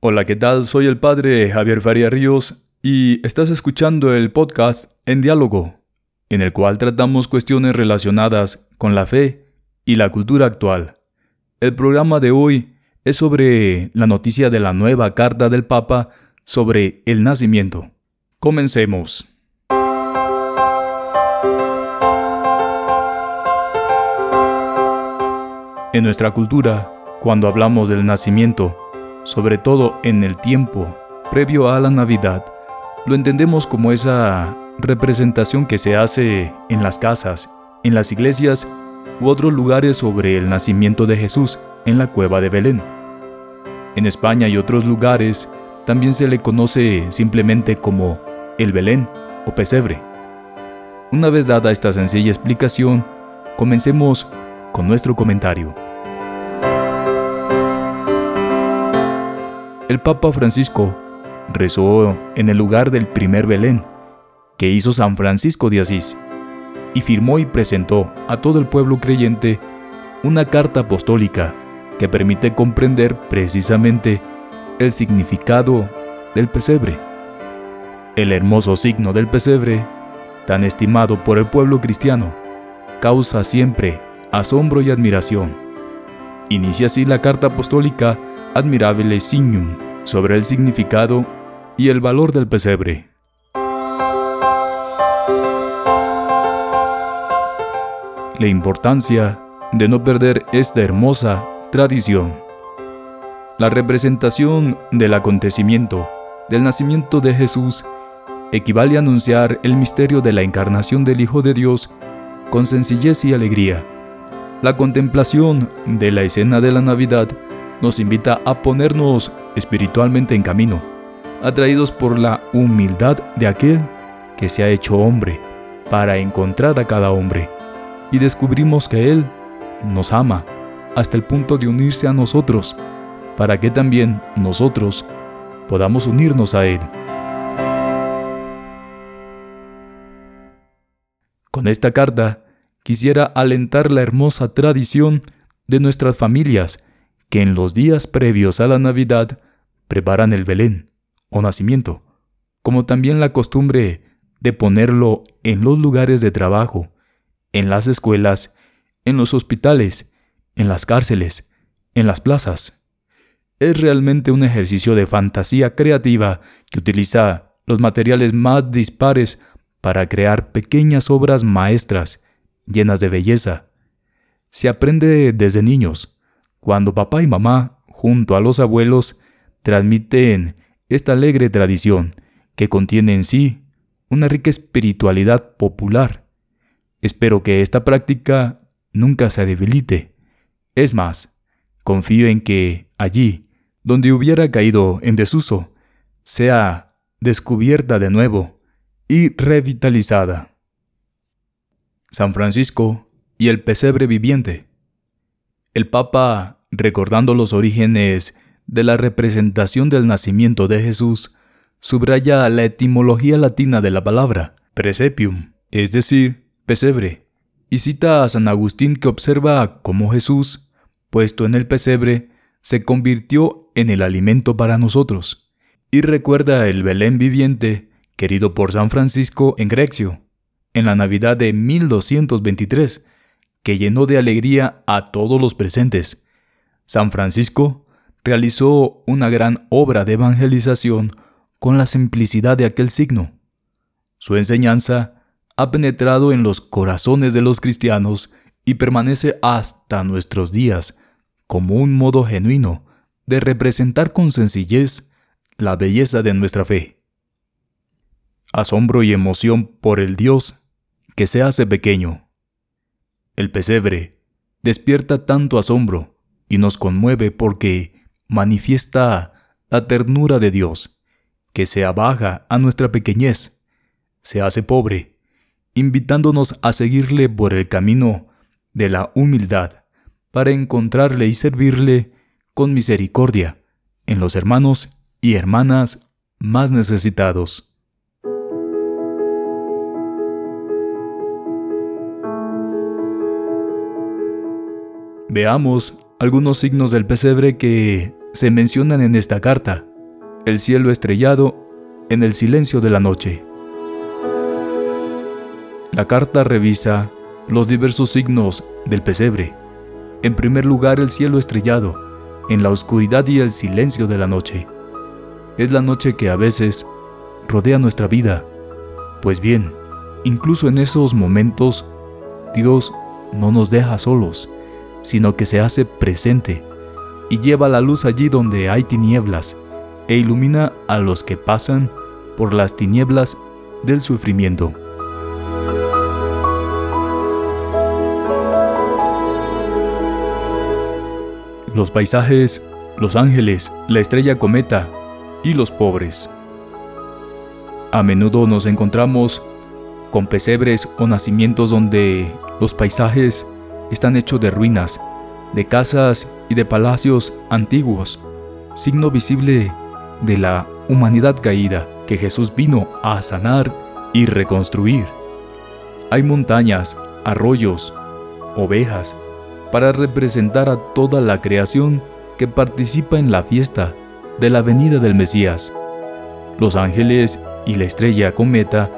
Hola, ¿qué tal? Soy el padre Javier Faría Ríos y estás escuchando el podcast En Diálogo, en el cual tratamos cuestiones relacionadas con la fe y la cultura actual. El programa de hoy es sobre la noticia de la nueva carta del Papa sobre el nacimiento. Comencemos. En nuestra cultura, cuando hablamos del nacimiento, sobre todo en el tiempo previo a la Navidad, lo entendemos como esa representación que se hace en las casas, en las iglesias u otros lugares sobre el nacimiento de Jesús en la cueva de Belén. En España y otros lugares también se le conoce simplemente como el Belén o pesebre. Una vez dada esta sencilla explicación, comencemos con nuestro comentario. El Papa Francisco rezó en el lugar del primer Belén que hizo San Francisco de Asís y firmó y presentó a todo el pueblo creyente una carta apostólica que permite comprender precisamente el significado del pesebre. El hermoso signo del pesebre, tan estimado por el pueblo cristiano, causa siempre asombro y admiración. Inicia así la carta apostólica Admirabile Signum sobre el significado y el valor del pesebre. La importancia de no perder esta hermosa tradición. La representación del acontecimiento del nacimiento de Jesús equivale a anunciar el misterio de la encarnación del Hijo de Dios con sencillez y alegría. La contemplación de la escena de la Navidad nos invita a ponernos espiritualmente en camino, atraídos por la humildad de aquel que se ha hecho hombre para encontrar a cada hombre, y descubrimos que Él nos ama hasta el punto de unirse a nosotros, para que también nosotros podamos unirnos a Él. Con esta carta quisiera alentar la hermosa tradición de nuestras familias que en los días previos a la Navidad preparan el Belén o nacimiento, como también la costumbre de ponerlo en los lugares de trabajo, en las escuelas, en los hospitales, en las cárceles, en las plazas. Es realmente un ejercicio de fantasía creativa que utiliza los materiales más dispares para crear pequeñas obras maestras llenas de belleza. Se aprende desde niños cuando papá y mamá, junto a los abuelos, transmiten esta alegre tradición que contiene en sí una rica espiritualidad popular. Espero que esta práctica nunca se debilite. Es más, confío en que allí, donde hubiera caído en desuso, sea descubierta de nuevo y revitalizada. San Francisco y el pesebre viviente. El Papa, recordando los orígenes de la representación del nacimiento de Jesús, subraya la etimología latina de la palabra, presepium, es decir, pesebre, y cita a San Agustín que observa cómo Jesús, puesto en el pesebre, se convirtió en el alimento para nosotros, y recuerda el Belén viviente querido por San Francisco en Grecio, en la Navidad de 1223, que llenó de alegría a todos los presentes. San Francisco realizó una gran obra de evangelización con la simplicidad de aquel signo. Su enseñanza ha penetrado en los corazones de los cristianos y permanece hasta nuestros días como un modo genuino de representar con sencillez la belleza de nuestra fe. Asombro y emoción por el Dios que se hace pequeño el pesebre despierta tanto asombro y nos conmueve porque manifiesta la ternura de Dios, que se abaja a nuestra pequeñez, se hace pobre, invitándonos a seguirle por el camino de la humildad, para encontrarle y servirle con misericordia en los hermanos y hermanas más necesitados. Veamos algunos signos del pesebre que se mencionan en esta carta. el cielo estrellado en el silencio de la noche. La carta revisa los diversos signos del pesebre. En primer lugar, el cielo estrellado, en la oscuridad y el silencio de la noche. Es la noche que a veces rodea nuestra vida. Pues bien, incluso en esos momentos, Dios no nos deja solos, sino que se hace presente y lleva la luz allí donde hay tinieblas e ilumina a los que pasan por las tinieblas del sufrimiento. Los paisajes, los ángeles, la estrella cometa y los pobres. A menudo nos encontramos con pesebres o nacimientos donde los paisajes están hechos de ruinas, de casas y de palacios antiguos, signo visible de la humanidad caída que Jesús vino a sanar y reconstruir. Hay montañas, arroyos, ovejas, para representar a toda la creación que participa en la fiesta de la venida del Mesías. Los ángeles y la estrella cometa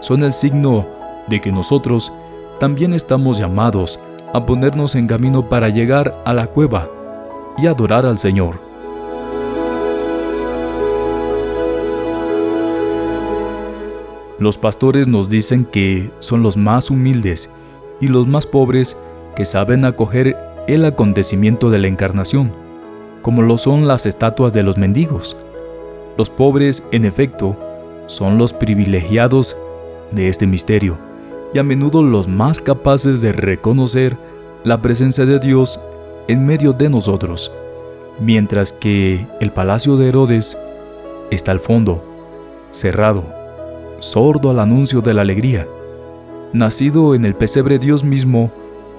son el signo de que nosotros también estamos llamados a ponernos en camino para llegar a la cueva y adorar al Señor. Los pastores nos dicen que son los más humildes y los más pobres que saben acoger el acontecimiento de la encarnación, como lo son las estatuas de los mendigos. Los pobres, en efecto, son los privilegiados de este misterio y a menudo los más capaces de reconocer la presencia de Dios en medio de nosotros, mientras que el palacio de Herodes está al fondo, cerrado, sordo al anuncio de la alegría. Nacido en el pesebre Dios mismo,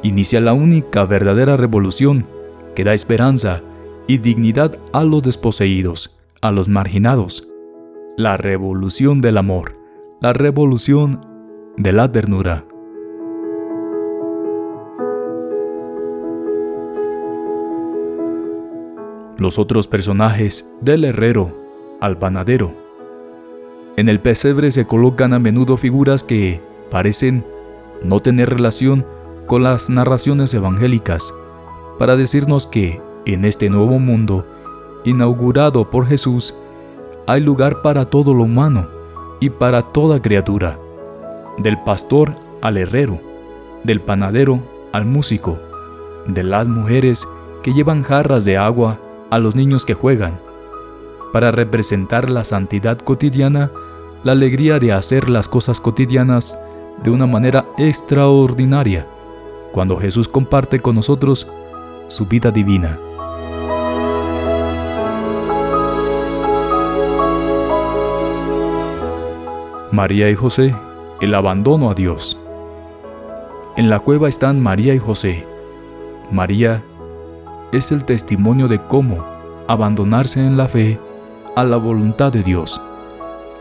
inicia la única verdadera revolución que da esperanza y dignidad a los desposeídos, a los marginados. La revolución del amor, la revolución de la ternura. Los otros personajes del herrero al panadero en el pesebre se colocan a menudo figuras que parecen no tener relación con las narraciones evangélicas, para decirnos que en este nuevo mundo, inaugurado por Jesús, hay lugar para todo lo humano y para toda criatura, del pastor al herrero, del panadero al músico, de las mujeres que llevan jarras de agua a los niños que juegan, para representar la santidad cotidiana, la alegría de hacer las cosas cotidianas de una manera extraordinaria, cuando Jesús comparte con nosotros su vida divina. María y José, el abandono a Dios. En la cueva están María y José. María es el testimonio de cómo abandonarse en la fe a la voluntad de Dios,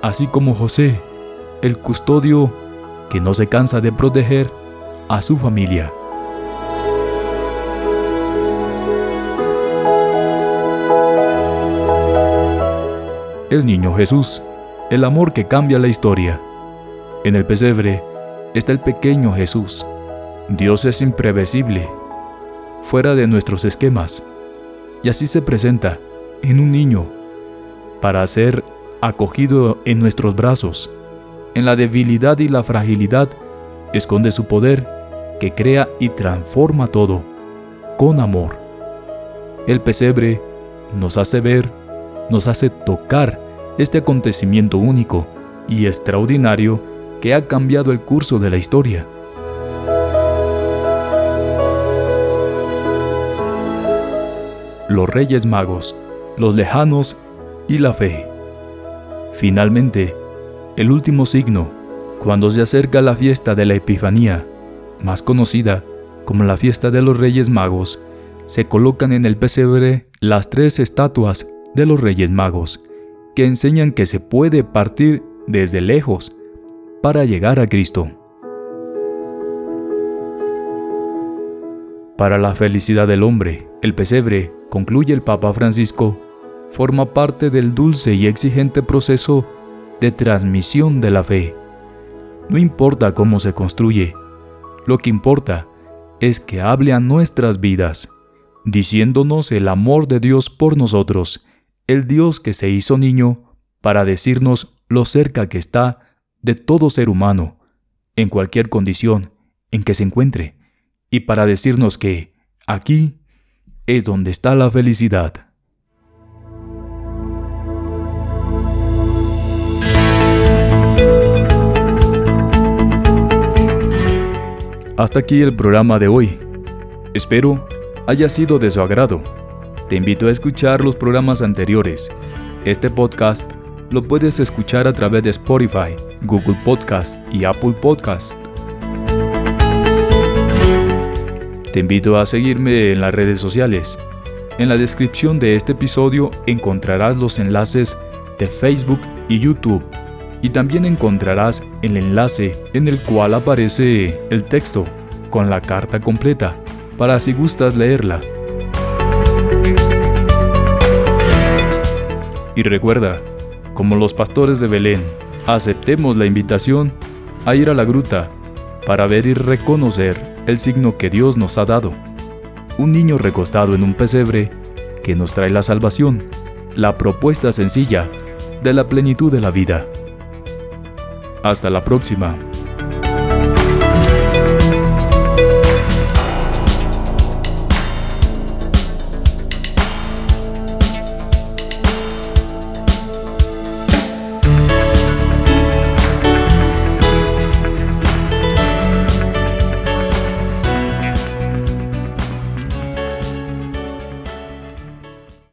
así como José, el custodio que no se cansa de proteger a su familia. El niño Jesús, el amor que cambia la historia. En el pesebre está el pequeño Jesús. Dios es imprevisible, fuera de nuestros esquemas, y así se presenta en un niño para ser acogido en nuestros brazos. En la debilidad y la fragilidad esconde su poder que crea y transforma todo con amor. El pesebre nos hace ver, nos hace tocar este acontecimiento único y extraordinario que ha cambiado el curso de la historia. Los Reyes Magos, los lejanos y la fe. Finalmente, el último signo, cuando se acerca la fiesta de la Epifanía, más conocida como la fiesta de los Reyes Magos, se colocan en el pesebre las tres estatuas de los Reyes Magos, que enseñan que se puede partir desde lejos para llegar a Cristo. Para la felicidad del hombre, el pesebre, concluye el Papa Francisco, forma parte del dulce y exigente proceso de transmisión de la fe. No importa cómo se construye, lo que importa es que hable a nuestras vidas, diciéndonos el amor de Dios por nosotros, el Dios que se hizo niño para decirnos lo cerca que está de todo ser humano, en cualquier condición en que se encuentre, y para decirnos que aquí es donde está la felicidad. Hasta aquí el programa de hoy. Espero haya sido de su agrado. Te invito a escuchar los programas anteriores. Este podcast lo puedes escuchar a través de Spotify, Google Podcast y Apple Podcast. Te invito a seguirme en las redes sociales. En la descripción de este episodio encontrarás los enlaces de Facebook y YouTube y también encontrarás el enlace en el cual aparece el texto con la carta completa para si gustas leerla. Y recuerda, como los pastores de Belén, aceptemos la invitación a ir a la gruta para ver y reconocer el signo que Dios nos ha dado. Un niño recostado en un pesebre que nos trae la salvación, la propuesta sencilla de la plenitud de la vida. Hasta la próxima.